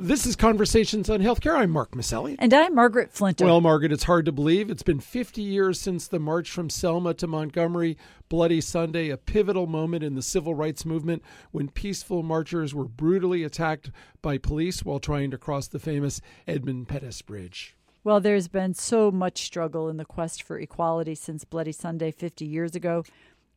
This is Conversations on Healthcare. I'm Mark Masselli. And I'm Margaret Flinter. Well, Margaret, it's hard to believe. It's been 50 years since the march from Selma to Montgomery, Bloody Sunday, a pivotal moment in the civil rights movement when peaceful marchers were brutally attacked by police while trying to cross the famous Edmund Pettus Bridge. Well, there's been so much struggle in the quest for equality since Bloody Sunday 50 years ago.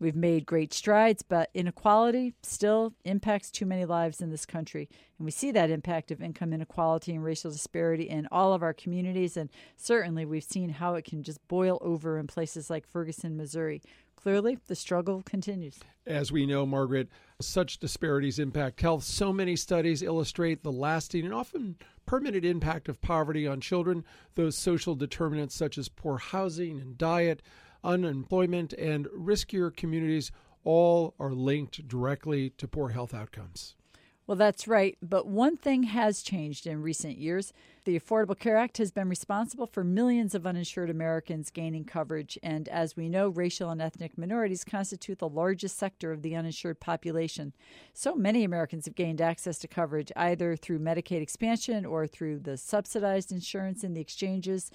We've made great strides, but inequality still impacts too many lives in this country. And we see that impact of income inequality and racial disparity in all of our communities. And certainly we've seen how it can just boil over in places like Ferguson, Missouri. Clearly, the struggle continues. As we know, Margaret, such disparities impact health. So many studies illustrate the lasting and often permanent impact of poverty on children, those social determinants such as poor housing and diet unemployment, and riskier communities all are linked directly to poor health outcomes. Well, that's right. But one thing has changed in recent years. The Affordable Care Act has been responsible for millions of uninsured Americans gaining coverage. And as we know, racial and ethnic minorities constitute the largest sector of the uninsured population. So many Americans have gained access to coverage either through Medicaid expansion or through the subsidized insurance in the exchanges.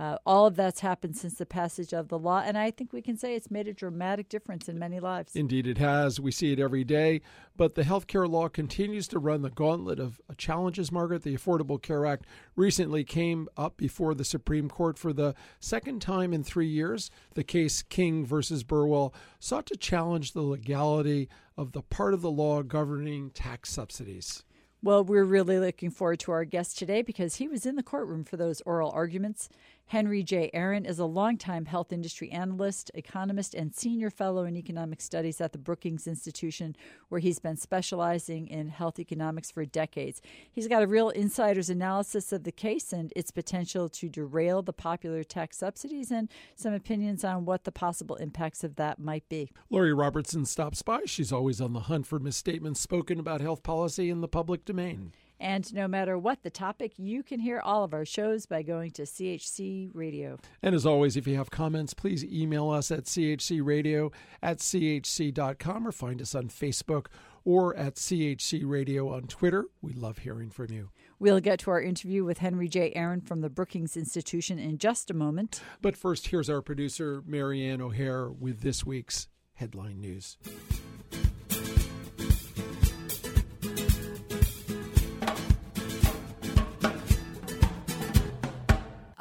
Uh, all of that's happened since the passage of the law, and I think we can say it's made a dramatic difference in many lives. Indeed, it has. We see it every day. But the health care law continues to run the gauntlet of challenges, Margaret. The Affordable Care Act recently came up before the Supreme Court for the second time in three years. The case King versus Burwell sought to challenge the legality of the part of the law governing tax subsidies. Well, we're really looking forward to our guest today because he was in the courtroom for those oral arguments. Henry J. Aaron is a longtime health industry analyst, economist, and senior fellow in economic studies at the Brookings Institution, where he's been specializing in health economics for decades. He's got a real insider's analysis of the case and its potential to derail the popular tax subsidies and some opinions on what the possible impacts of that might be. Lori Robertson stops by. She's always on the hunt for misstatements spoken about health policy in the public domain. And no matter what the topic, you can hear all of our shows by going to CHC Radio. And as always, if you have comments, please email us at chcradio at chc.com or find us on Facebook or at CHC Radio on Twitter. We love hearing from you. We'll get to our interview with Henry J. Aaron from the Brookings Institution in just a moment. But first, here's our producer, Marianne O'Hare, with this week's headline news.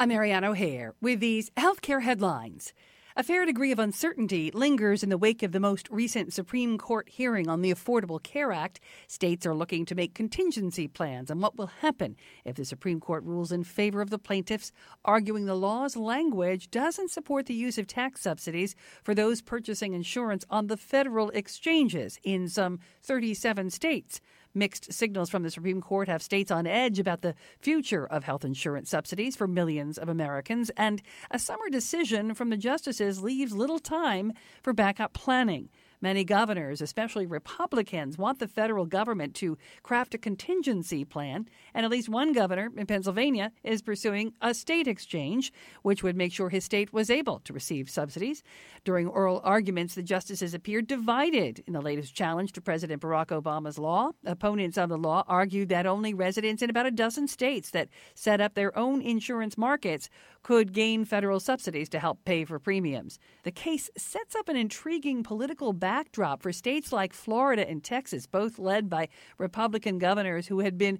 I'm Marianne O'Hare with these healthcare headlines. A fair degree of uncertainty lingers in the wake of the most recent Supreme Court hearing on the Affordable Care Act. States are looking to make contingency plans on what will happen if the Supreme Court rules in favor of the plaintiffs, arguing the law's language doesn't support the use of tax subsidies for those purchasing insurance on the federal exchanges in some 37 states. Mixed signals from the Supreme Court have states on edge about the future of health insurance subsidies for millions of Americans, and a summer decision from the justices leaves little time for backup planning. Many governors, especially Republicans, want the federal government to craft a contingency plan, and at least one governor in Pennsylvania is pursuing a state exchange, which would make sure his state was able to receive subsidies. During oral arguments, the justices appeared divided in the latest challenge to President Barack Obama's law. Opponents of the law argued that only residents in about a dozen states that set up their own insurance markets could gain federal subsidies to help pay for premiums. The case sets up an intriguing political backdrop for states like Florida and Texas, both led by Republican governors who had been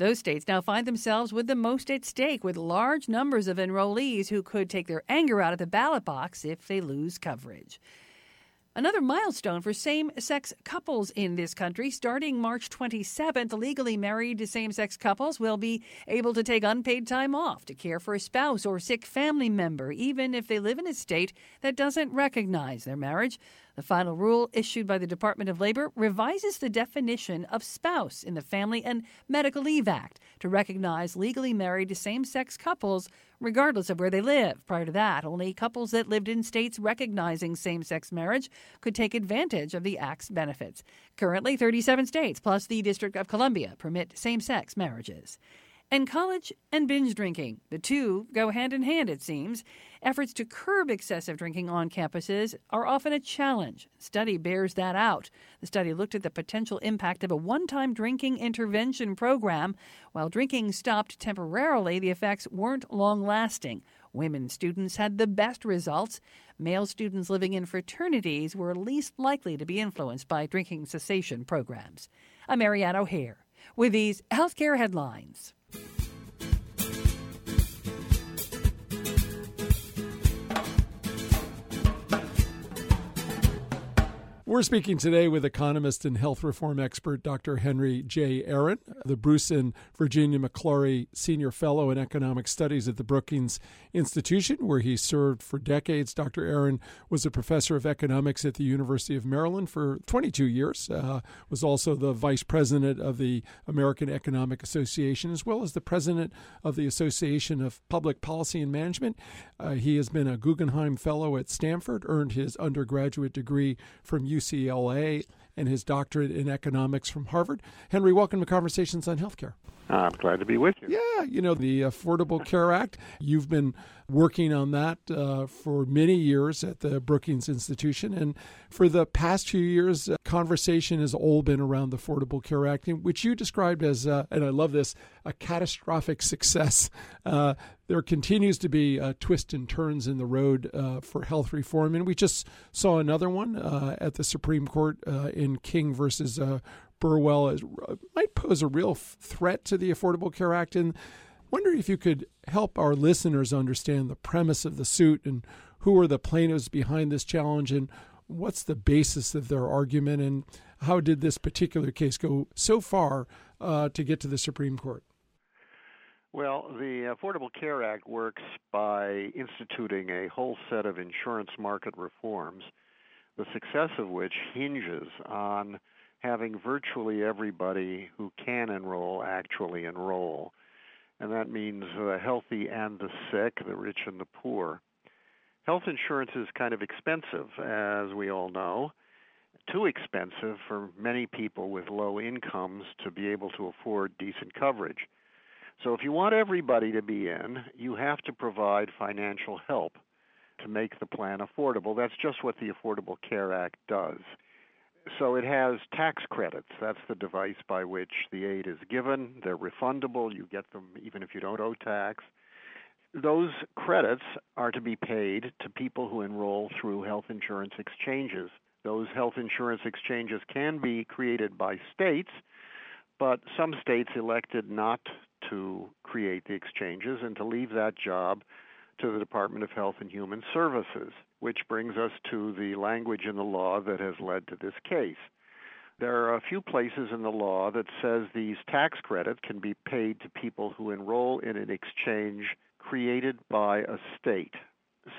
those states now find themselves with the most at stake, with large numbers of enrollees who could take their anger out of the ballot box if they lose coverage. Another milestone for same sex couples in this country. Starting March 27th, legally married same sex couples will be able to take unpaid time off to care for a spouse or sick family member, even if they live in a state that doesn't recognize their marriage. The final rule issued by the Department of Labor revises the definition of spouse in the Family and Medical Leave Act to recognize legally married same sex couples regardless of where they live. Prior to that, only couples that lived in states recognizing same sex marriage could take advantage of the Act's benefits. Currently, 37 states plus the District of Columbia permit same sex marriages. And college and binge drinking. The two go hand in hand, it seems. Efforts to curb excessive drinking on campuses are often a challenge. Study bears that out. The study looked at the potential impact of a one time drinking intervention program. While drinking stopped temporarily, the effects weren't long lasting. Women students had the best results. Male students living in fraternities were least likely to be influenced by drinking cessation programs. I'm Marianne O'Hare with these healthcare headlines. Thank you. We're speaking today with economist and health reform expert Dr. Henry J. Aaron, the Bruce and Virginia MacLaury Senior Fellow in Economic Studies at the Brookings Institution, where he served for decades. Dr. Aaron was a professor of economics at the University of Maryland for 22 years, uh, was also the vice president of the American Economic Association, as well as the president of the Association of Public Policy and Management. Uh, he has been a Guggenheim Fellow at Stanford, earned his undergraduate degree from UC UCLA and his doctorate in economics from Harvard. Henry, welcome to Conversations on Healthcare. Ah, I'm glad to be with you. Yeah, you know, the Affordable Care Act, you've been working on that uh, for many years at the Brookings Institution. And for the past few years, uh, conversation has all been around the Affordable Care Act, which you described as, uh, and I love this, a catastrophic success. Uh, there continues to be uh, twists and turns in the road uh, for health reform. And we just saw another one at the Supreme Court in King versus Burwell is, might pose a real threat to the Affordable Care Act. And wonder if you could help our listeners understand the premise of the suit and who are the plaintiffs behind this challenge and what's the basis of their argument and how did this particular case go so far uh, to get to the Supreme Court? Well, the Affordable Care Act works by instituting a whole set of insurance market reforms, the success of which hinges on having virtually everybody who can enroll actually enroll. And that means the healthy and the sick, the rich and the poor. Health insurance is kind of expensive, as we all know. Too expensive for many people with low incomes to be able to afford decent coverage. So, if you want everybody to be in, you have to provide financial help to make the plan affordable. That's just what the Affordable Care Act does. So it has tax credits. That's the device by which the aid is given. They're refundable. You get them even if you don't owe tax. Those credits are to be paid to people who enroll through health insurance exchanges. Those health insurance exchanges can be created by states, but some states elected not to create the exchanges and to leave that job to the Department of Health and Human Services, which brings us to the language in the law that has led to this case. There are a few places in the law that says these tax credits can be paid to people who enroll in an exchange created by a state.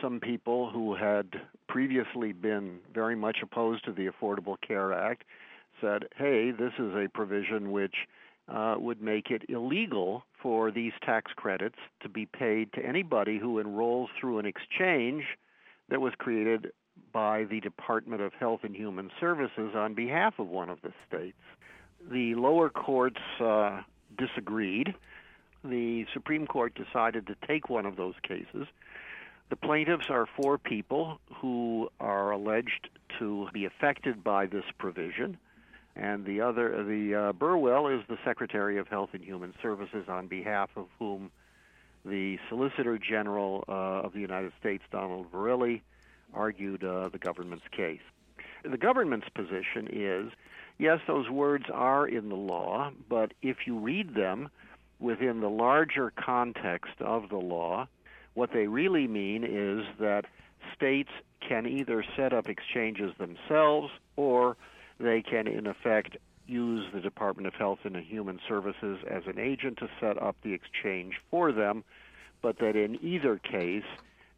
Some people who had previously been very much opposed to the Affordable Care Act said, hey, this is a provision which uh, would make it illegal for these tax credits to be paid to anybody who enrolls through an exchange that was created by the Department of Health and Human Services on behalf of one of the states. The lower courts uh, disagreed. The Supreme Court decided to take one of those cases. The plaintiffs are four people who are alleged to be affected by this provision and the other, the uh, Burwell is the Secretary of Health and Human Services, on behalf of whom the Solicitor General uh, of the United States, Donald Verrilli, argued uh, the government's case. The government's position is yes, those words are in the law, but if you read them within the larger context of the law, what they really mean is that states can either set up exchanges themselves or they can, in effect, use the Department of Health and Human Services as an agent to set up the exchange for them, but that in either case,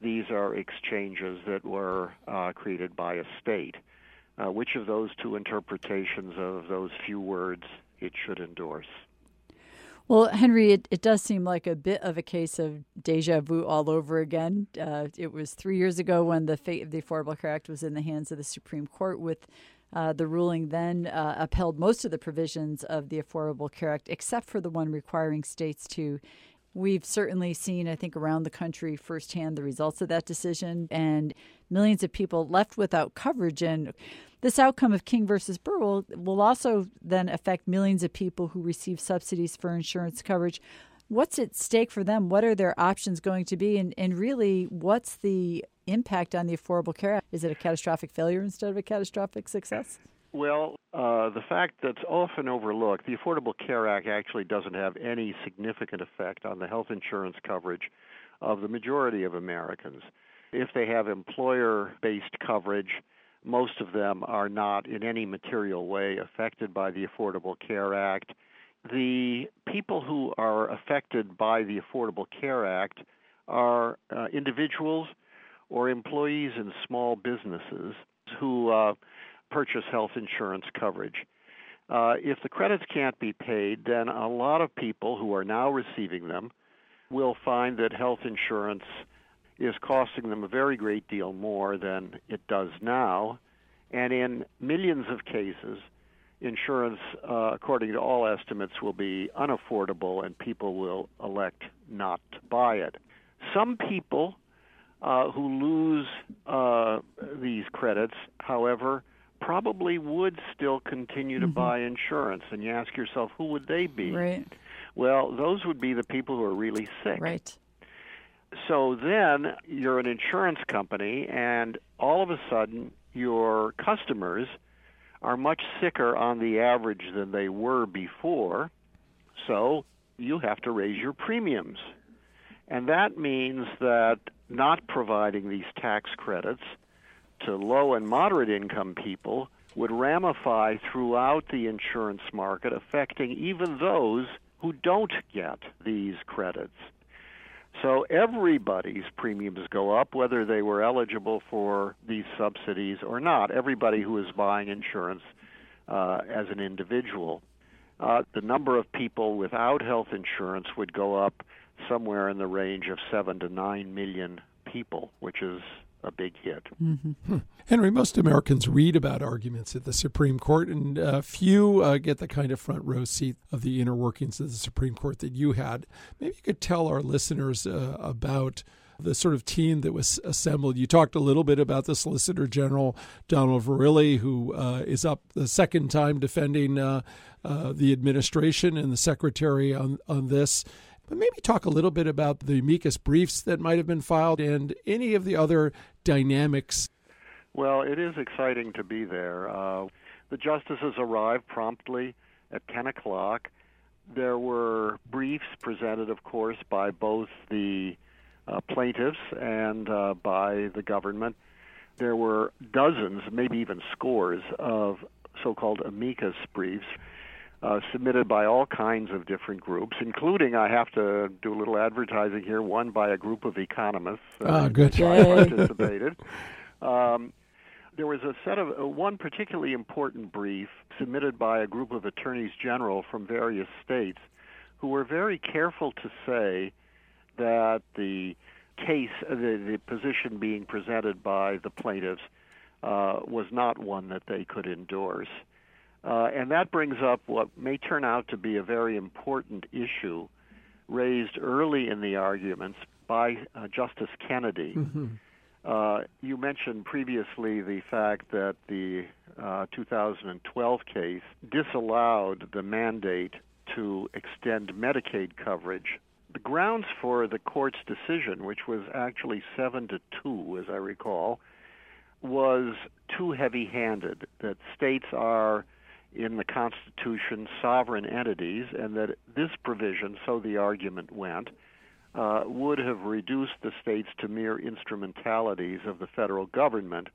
these are exchanges that were uh, created by a state. Uh, which of those two interpretations of those few words it should endorse? Well, Henry, it, it does seem like a bit of a case of deja vu all over again. Uh, it was three years ago when the fate of the Affordable Care Act was in the hands of the Supreme Court with Uh, the ruling then uh, upheld most of the provisions of the Affordable Care Act, except for the one requiring states to. We've certainly seen, I think, around the country firsthand the results of that decision, and millions of people left without coverage. And this outcome of King versus Burwell, will also then affect millions of people who receive subsidies for insurance coverage what's at stake for them? What are their options going to be? And, and really, what's the impact on the Affordable Care Act? Is it a catastrophic failure instead of a catastrophic success? Well, uh, the fact that's often overlooked, the Affordable Care Act actually doesn't have any significant effect on the health insurance coverage of the majority of Americans. If they have employer based coverage, most of them are not in any material way affected by the Affordable Care Act the people who are affected by the Affordable Care Act are uh, individuals or employees in small businesses who uh, purchase health insurance coverage. Uh, if the credits can't be paid, then a lot of people who are now receiving them will find that health insurance is costing them a very great deal more than it does now. And in millions of cases, insurance, uh, according to all estimates, will be unaffordable and people will elect not to buy it. Some people uh, who lose uh, these credits, however, probably would still continue to mm-hmm. buy insurance. And you ask yourself, who would they be? Right. Well, those would be the people who are really sick. Right. So then you're an insurance company, and all of a sudden your customers are much sicker on the average than they were before, so you have to raise your premiums. And that means that not providing these tax credits to low and moderate income people would ramify throughout the insurance market, affecting even those who don't get these credits. So everybody's premiums go up, whether they were eligible for these subsidies or not. Everybody who is buying insurance uh, as an individual. Uh, the number of people without health insurance would go up somewhere in the range of seven to nine million people, which is a big hit. Mm-hmm. Hmm. Henry, most Americans read about arguments at the Supreme Court, and uh, few uh, get the kind of front row seat of the inner workings of the Supreme Court that you had. Maybe you could tell our listeners uh, about the sort of team that was assembled. You talked a little bit about the Solicitor General Donald Verrilli, who uh, is up the second time defending uh, uh, the administration and the Secretary on on this. But maybe talk a little bit about the amicus briefs that might have been filed and any of the other dynamics. Well, it is exciting to be there. Uh, the justices arrived promptly at 10 o'clock. There were briefs presented, of course, by both the uh, plaintiffs and uh, by the government. There were dozens, maybe even scores, of so called amicus briefs uh, submitted by all kinds of different groups, including, I have to do a little advertising here, one by a group of economists. Uh, oh, good. participated. Um, there was a set of uh, one particularly important brief submitted by a group of attorneys general from various states who were very careful to say that the case, uh, the, the position being presented by the plaintiffs, uh, was not one that they could endorse. Uh, and that brings up what may turn out to be a very important issue raised early in the arguments by uh, Justice Kennedy. Mm-hmm. Uh, you mentioned previously the fact that the uh, 2012 case disallowed the mandate to extend Medicaid coverage the grounds for the court's decision, which was actually seven to two, as I recall, was too heavy-handed. That states are in the Constitution sovereign entities, and that this provision, so the argument went, uh, would have reduced the states to mere instrumentalities of the federal government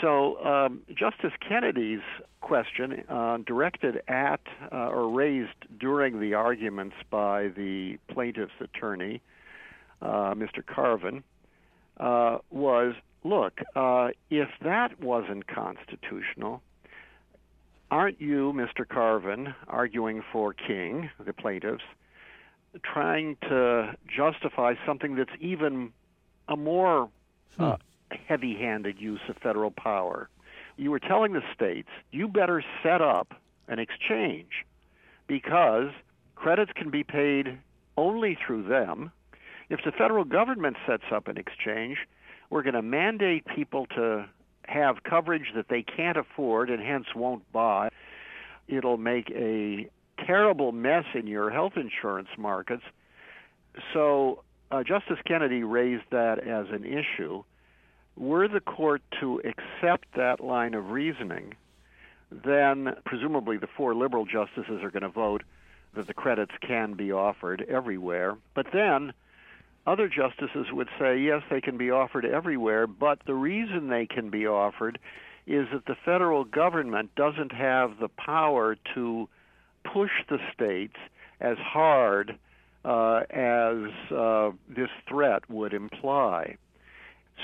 so, um, Justice Kennedy's question, uh, directed at uh, or raised during the arguments by the plaintiff's attorney, uh, Mr. Carvin, uh, was look, uh, if that wasn't constitutional, aren't you, Mr. Carvin, arguing for King, the plaintiffs, trying to justify something that's even a more uh, hmm heavy handed use of federal power. you were telling the states, you better set up an exchange because credits can be paid only through them. If the federal government sets up an exchange, we're going to mandate people to have coverage that they can't afford and hence won't buy. It'll make a terrible mess in your health insurance markets. So uh, Justice Kennedy raised that as an issue. Were the court to accept that line of reasoning, then presumably the four liberal justices are going to vote that the credits can be offered everywhere. But then other justices would say, yes, they can be offered everywhere, but the reason they can be offered is that the federal government doesn't have the power to push the states as hard uh, as uh, this threat would imply.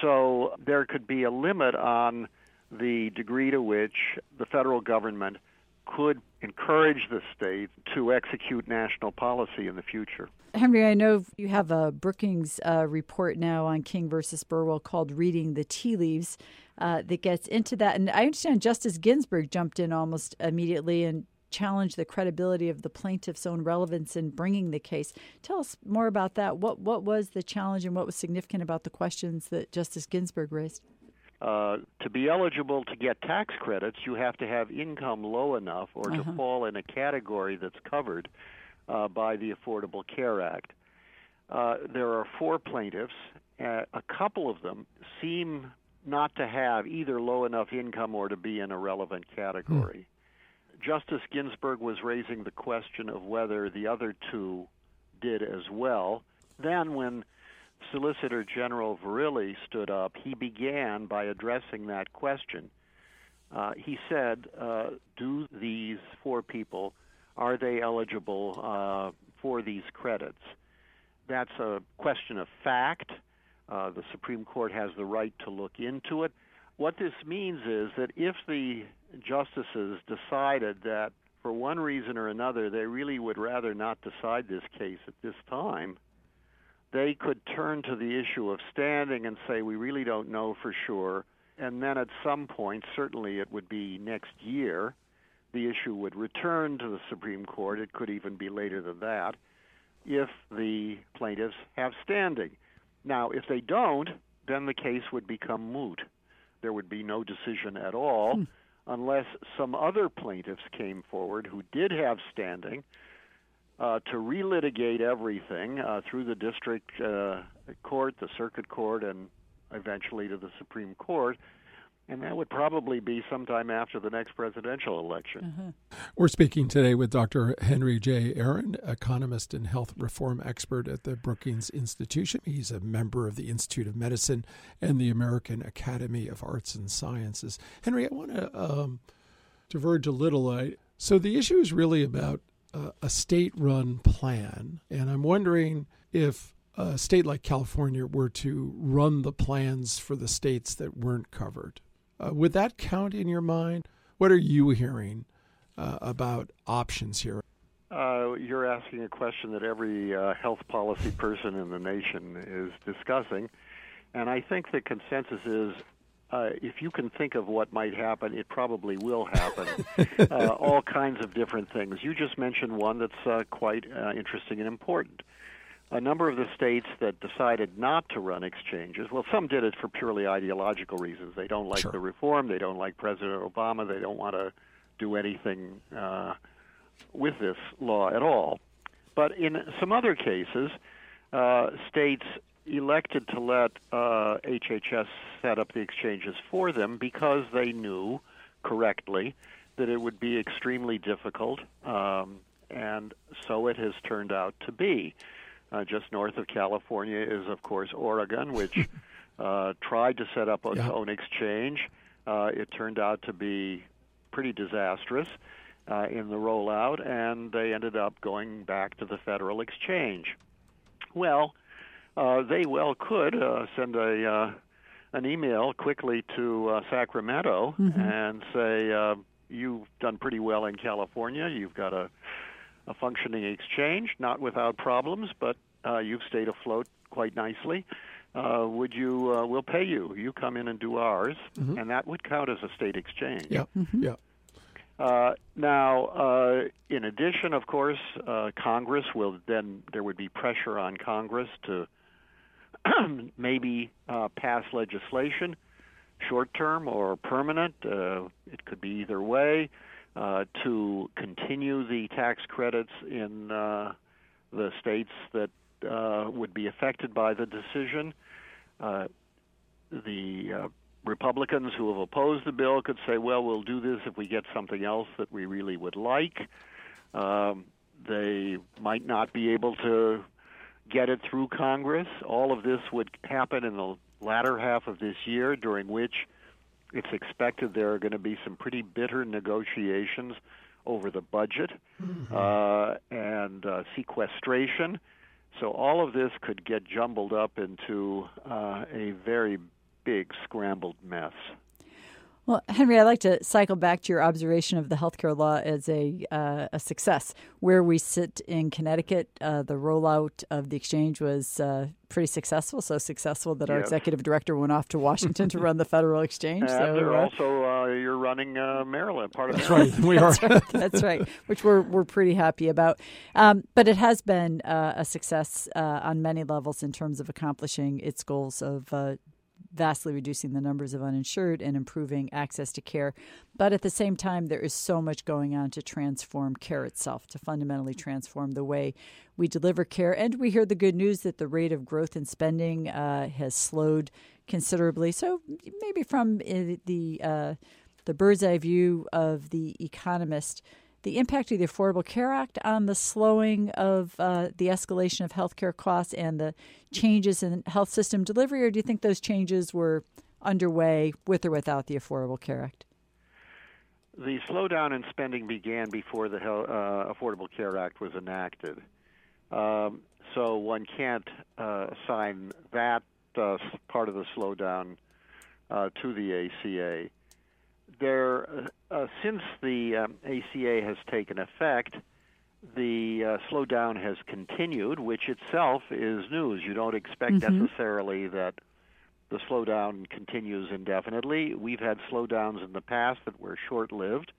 So there could be a limit on the degree to which the federal government could encourage the state to execute national policy in the future. Henry, I know you have a Brookings uh, report now on King versus Burwell called Reading the Tea Leaves uh, that gets into that. And I understand Justice Ginsburg jumped in almost immediately and challenged the credibility of the plaintiff's own relevance in bringing the case. Tell us more about that. What, what was the challenge and what was significant about the questions that Justice Ginsburg raised? Uh, to be eligible to get tax credits, you have to have income low enough or uh-huh. to fall in a category that's covered uh, by the Affordable Care Act. Uh, there are four plaintiffs. Uh, a couple of them seem not to have either low enough income or to be in a relevant category. Hmm. Justice Ginsburg was raising the question of whether the other two did as well. Then, when Solicitor General Verrilli stood up, he began by addressing that question. Uh, he said, uh, "Do these four people are they eligible uh, for these credits?" That's a question of fact. Uh, the Supreme Court has the right to look into it. What this means is that if the justices decided that for one reason or another they really would rather not decide this case at this time, they could turn to the issue of standing and say, we really don't know for sure. And then at some point, certainly it would be next year, the issue would return to the Supreme Court. It could even be later than that if the plaintiffs have standing. Now, if they don't, then the case would become moot. There would be no decision at all hmm. unless some other plaintiffs came forward who did have standing uh, to relitigate everything uh, through the district uh, court, the circuit court, and eventually to the Supreme Court. And that would probably be sometime after the next presidential election. Uh-huh. We're speaking today with Dr. Henry J. Aaron, economist and health reform expert at the Brookings Institution. He's a member of the Institute of Medicine and the American Academy of Arts and Sciences. Henry, I want to um, diverge a little. I, so the issue is really about a state run plan. And I'm wondering if a state like California were to run the plans for the states that weren't covered. Uh, would that count in your mind? What are you hearing uh, about options here? Uh, you're asking a question that every uh, health policy person in the nation is discussing. And I think the consensus is uh, if you can think of what might happen, it probably will happen. uh, all kinds of different things. You just mentioned one that's uh, quite uh, interesting and important. A number of the states that decided not to run exchanges, well, some did it for purely ideological reasons. They don't like sure. the reform, they don't like President Obama, they don't want to do anything uh, with this law at all. But in some other cases, uh, states elected to let uh, HHS set up the exchanges for them because they knew correctly that it would be extremely difficult, um, and so it has turned out to be. Uh, just north of California is, of course, Oregon, which uh, tried to set up its yeah. own exchange. Uh, it turned out to be pretty disastrous uh, in the rollout, and they ended up going back to the federal exchange. Well, uh, they well could uh, send a uh, an email quickly to uh, Sacramento mm-hmm. and say uh, you've done pretty well in California. You've got a a functioning exchange, not without problems, but uh, you've stayed afloat quite nicely. uh, would you? Uh, we'll pay you. You come in and do ours, mm-hmm. and that would count as a state exchange. Yeah, mm-hmm. yeah. Uh, now, uh, in addition, of course, uh, Congress will then there would be pressure on Congress to maybe uh, pass legislation, short term or permanent. Uh, it could be either way. Uh, to continue the tax credits in the states that would be affected by the decision. the Republicans who have opposed the bill could say, well, we'll do this if we get something else that we really would like. Um, they might not be able to get it through Congress. All of this would happen in the latter half of this year, during which it's expected there are going to be some pretty bitter negotiations over the budget mm-hmm. uh, and uh, sequestration. So all of this could get jumbled up into uh, a very big scrambled mess. Well, Henry, I'd like to cycle back to your observation of the healthcare law as a uh, a success. Where we sit in Connecticut, uh, the rollout of the exchange was uh, pretty successful. So successful that our yes. executive director went off to Washington to run the federal exchange. And so uh, also uh, you're running uh, Maryland, part of that's Maryland. right. We are. that's right. That's right. Which we're we're pretty happy about. Um, but it has been a success on many levels in terms of accomplishing its goals of vastly reducing the numbers of uninsured and improving access to care. But at the same time, there is so much going on to transform care itself, to fundamentally transform the way we deliver care. And we hear the good news that the rate of growth in spending uh, has slowed considerably. So maybe from uh, the uh, the bird's eye view of the economist, the impact of the Affordable Care Act on the slowing of uh, the escalation of healthcare costs and the changes in health system delivery, or do you think those changes were underway with or without the Affordable Care Act? The slowdown in spending began before the uh, Affordable Care Act was enacted. Um, so one can't uh, assign that uh, part of the slowdown uh, to the ACA there, uh, uh, since the um, ACA has taken effect, the uh, slowdown has continued, which itself is news. You don't expect mm-hmm. necessarily that the slowdown continues indefinitely. We've had slowdowns in the past that were short lived.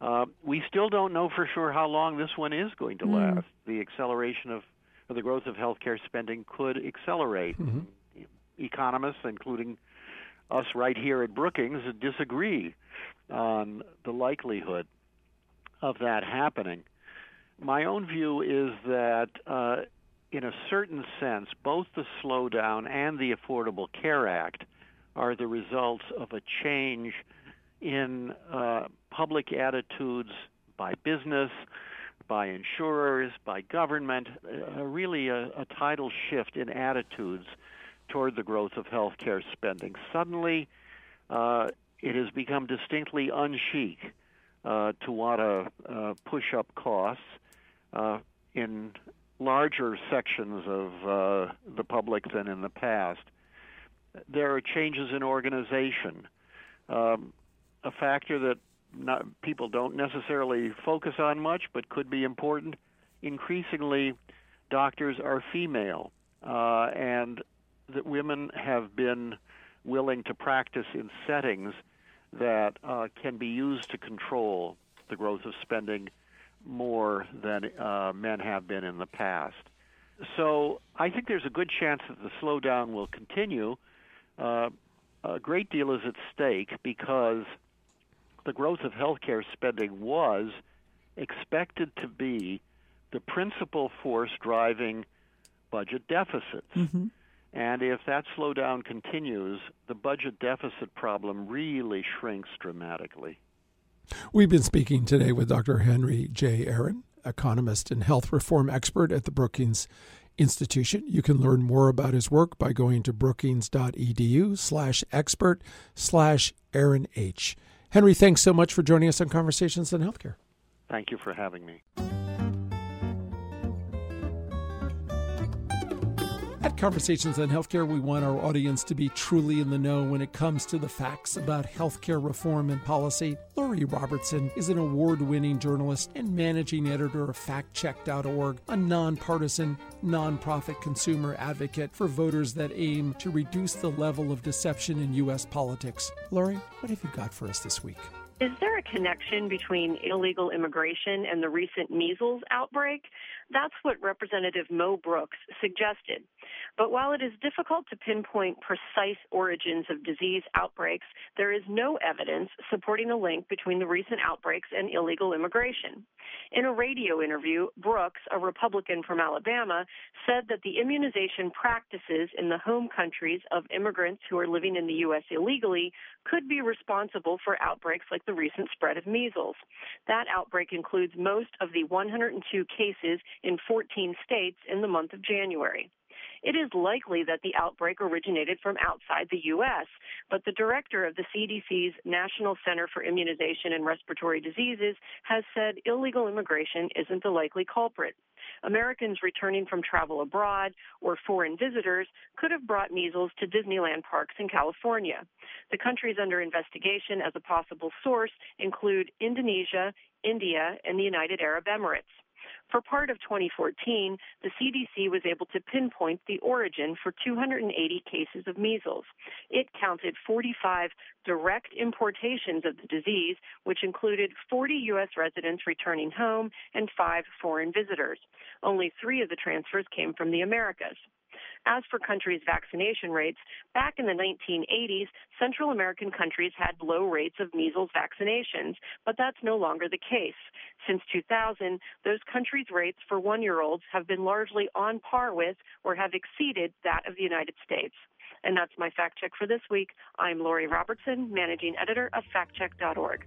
Uh, we still don't know for sure how long this one is going to mm. last. The acceleration of, of, the growth of healthcare spending could accelerate. Mm-hmm. Economists, including us right here at Brookings disagree on the likelihood of that happening. My own view is that, uh, in a certain sense, both the slowdown and the Affordable Care Act are the results of a change in uh, public attitudes by business, by insurers, by government, uh, really a, a tidal shift in attitudes toward the growth of healthcare spending. Suddenly, uh, it has become distinctly unchic uh, to want to uh, push up costs uh, in larger sections of uh, the public than in the past. There are changes in organization, um, a factor that not, people don't necessarily focus on much, but could be important. Increasingly, doctors are female, uh, and that women have been willing to practice in settings that uh, can be used to control the growth of spending more than uh, men have been in the past. So I think there's a good chance that the slowdown will continue. Uh, a great deal is at stake because the growth of healthcare spending was expected to be the principal force driving budget deficits. Mm-hmm. And if that slowdown continues, the budget deficit problem really shrinks dramatically. We've been speaking today with Dr. Henry J. Aaron, economist and health reform expert at the Brookings Institution. You can learn more about his work by going to brookings.edu slash expert slash Aaron H. Henry, thanks so much for joining us on Conversations in Healthcare. Thank you for having me. Conversations on Healthcare, we want our audience to be truly in the know when it comes to the facts about healthcare reform and policy. Lori Robertson is an award winning journalist and managing editor of FactCheck.org, a nonpartisan, nonprofit consumer advocate for voters that aim to reduce the level of deception in U.S. politics. Lori, what have you got for us this week? Is there a connection between illegal immigration and the recent measles outbreak? That's what Representative Mo Brooks suggested. But while it is difficult to pinpoint precise origins of disease outbreaks, there is no evidence supporting a link between the recent outbreaks and illegal immigration. In a radio interview, Brooks, a Republican from Alabama, said that the immunization practices in the home countries of immigrants who are living in the U.S. illegally could be responsible for outbreaks like the recent spread of measles. That outbreak includes most of the 102 cases in 14 states in the month of January. It is likely that the outbreak originated from outside the U.S., but the director of the CDC's National Center for Immunization and Respiratory Diseases has said illegal immigration isn't the likely culprit. Americans returning from travel abroad or foreign visitors could have brought measles to Disneyland parks in California. The countries under investigation as a possible source include Indonesia, India, and the United Arab Emirates. For part of 2014, the CDC was able to pinpoint the origin for 280 cases of measles. It counted 45 direct importations of the disease, which included 40 U.S. residents returning home and five foreign visitors. Only three of the transfers came from the Americas. As for countries' vaccination rates, back in the 1980s, Central American countries had low rates of measles vaccinations, but that's no longer the case. Since 2000, those countries' rates for one year olds have been largely on par with or have exceeded that of the United States. And that's my fact check for this week. I'm Lori Robertson, managing editor of factcheck.org.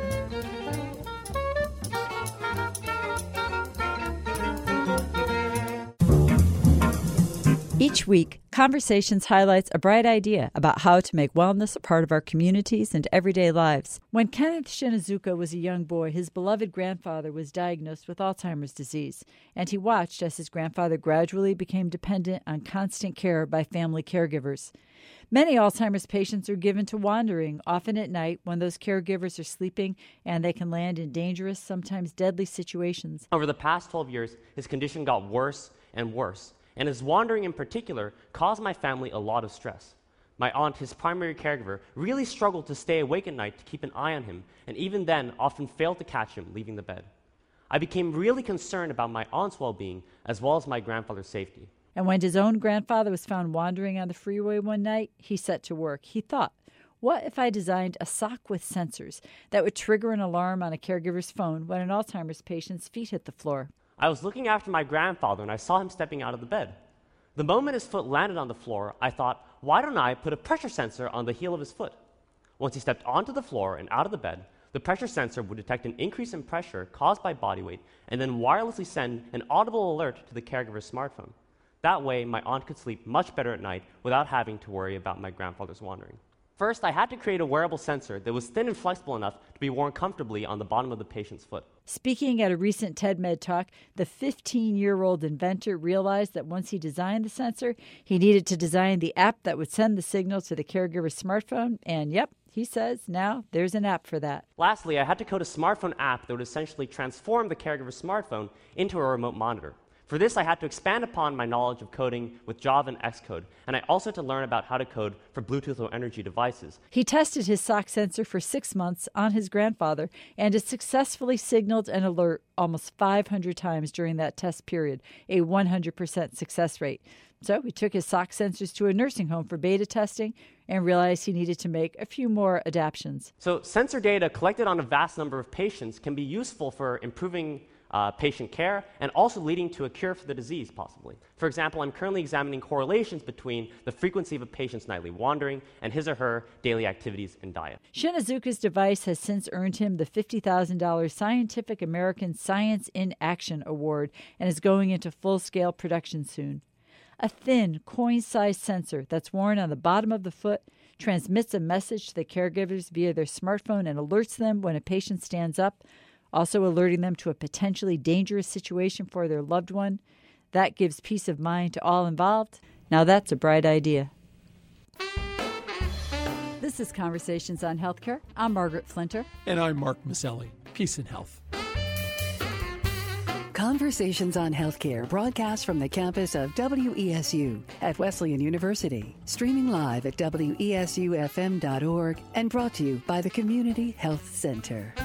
Each week, Conversations highlights a bright idea about how to make wellness a part of our communities and everyday lives. When Kenneth Shinozuka was a young boy, his beloved grandfather was diagnosed with Alzheimer's disease, and he watched as his grandfather gradually became dependent on constant care by family caregivers. Many Alzheimer's patients are given to wandering, often at night when those caregivers are sleeping, and they can land in dangerous, sometimes deadly situations. Over the past 12 years, his condition got worse and worse and his wandering in particular caused my family a lot of stress. My aunt, his primary caregiver, really struggled to stay awake at night to keep an eye on him, and even then often failed to catch him leaving the bed. I became really concerned about my aunt's well being as well as my grandfather's safety. And when his own grandfather was found wandering on the freeway one night, he set to work. He thought, what if I designed a sock with sensors that would trigger an alarm on a caregiver's phone when an Alzheimer's patient's feet hit the floor? I was looking after my grandfather and I saw him stepping out of the bed. The moment his foot landed on the floor, I thought, why don't I put a pressure sensor on the heel of his foot? Once he stepped onto the floor and out of the bed, the pressure sensor would detect an increase in pressure caused by body weight and then wirelessly send an audible alert to the caregiver's smartphone. That way, my aunt could sleep much better at night without having to worry about my grandfather's wandering. First, I had to create a wearable sensor that was thin and flexible enough to be worn comfortably on the bottom of the patient's foot. Speaking at a recent TEDMED talk, the 15 year old inventor realized that once he designed the sensor, he needed to design the app that would send the signal to the caregiver's smartphone. And yep, he says now there's an app for that. Lastly, I had to code a smartphone app that would essentially transform the caregiver's smartphone into a remote monitor. For this, I had to expand upon my knowledge of coding with Java and Xcode, and I also had to learn about how to code for Bluetooth Low Energy devices. He tested his sock sensor for six months on his grandfather, and it successfully signaled an alert almost 500 times during that test period, a 100% success rate. So he took his sock sensors to a nursing home for beta testing and realized he needed to make a few more adaptations. So, sensor data collected on a vast number of patients can be useful for improving uh, patient care and also leading to a cure for the disease, possibly. For example, I'm currently examining correlations between the frequency of a patient's nightly wandering and his or her daily activities and diet. Shinozuka's device has since earned him the $50,000 Scientific American Science in Action Award and is going into full scale production soon. A thin, coin sized sensor that's worn on the bottom of the foot transmits a message to the caregivers via their smartphone and alerts them when a patient stands up also alerting them to a potentially dangerous situation for their loved one. That gives peace of mind to all involved. Now that's a bright idea. This is Conversations on Healthcare. I'm Margaret Flinter. And I'm Mark Masselli. Peace and health. Conversations on Healthcare broadcast from the campus of WESU at Wesleyan University, streaming live at WESUFM.org and brought to you by the Community Health Center.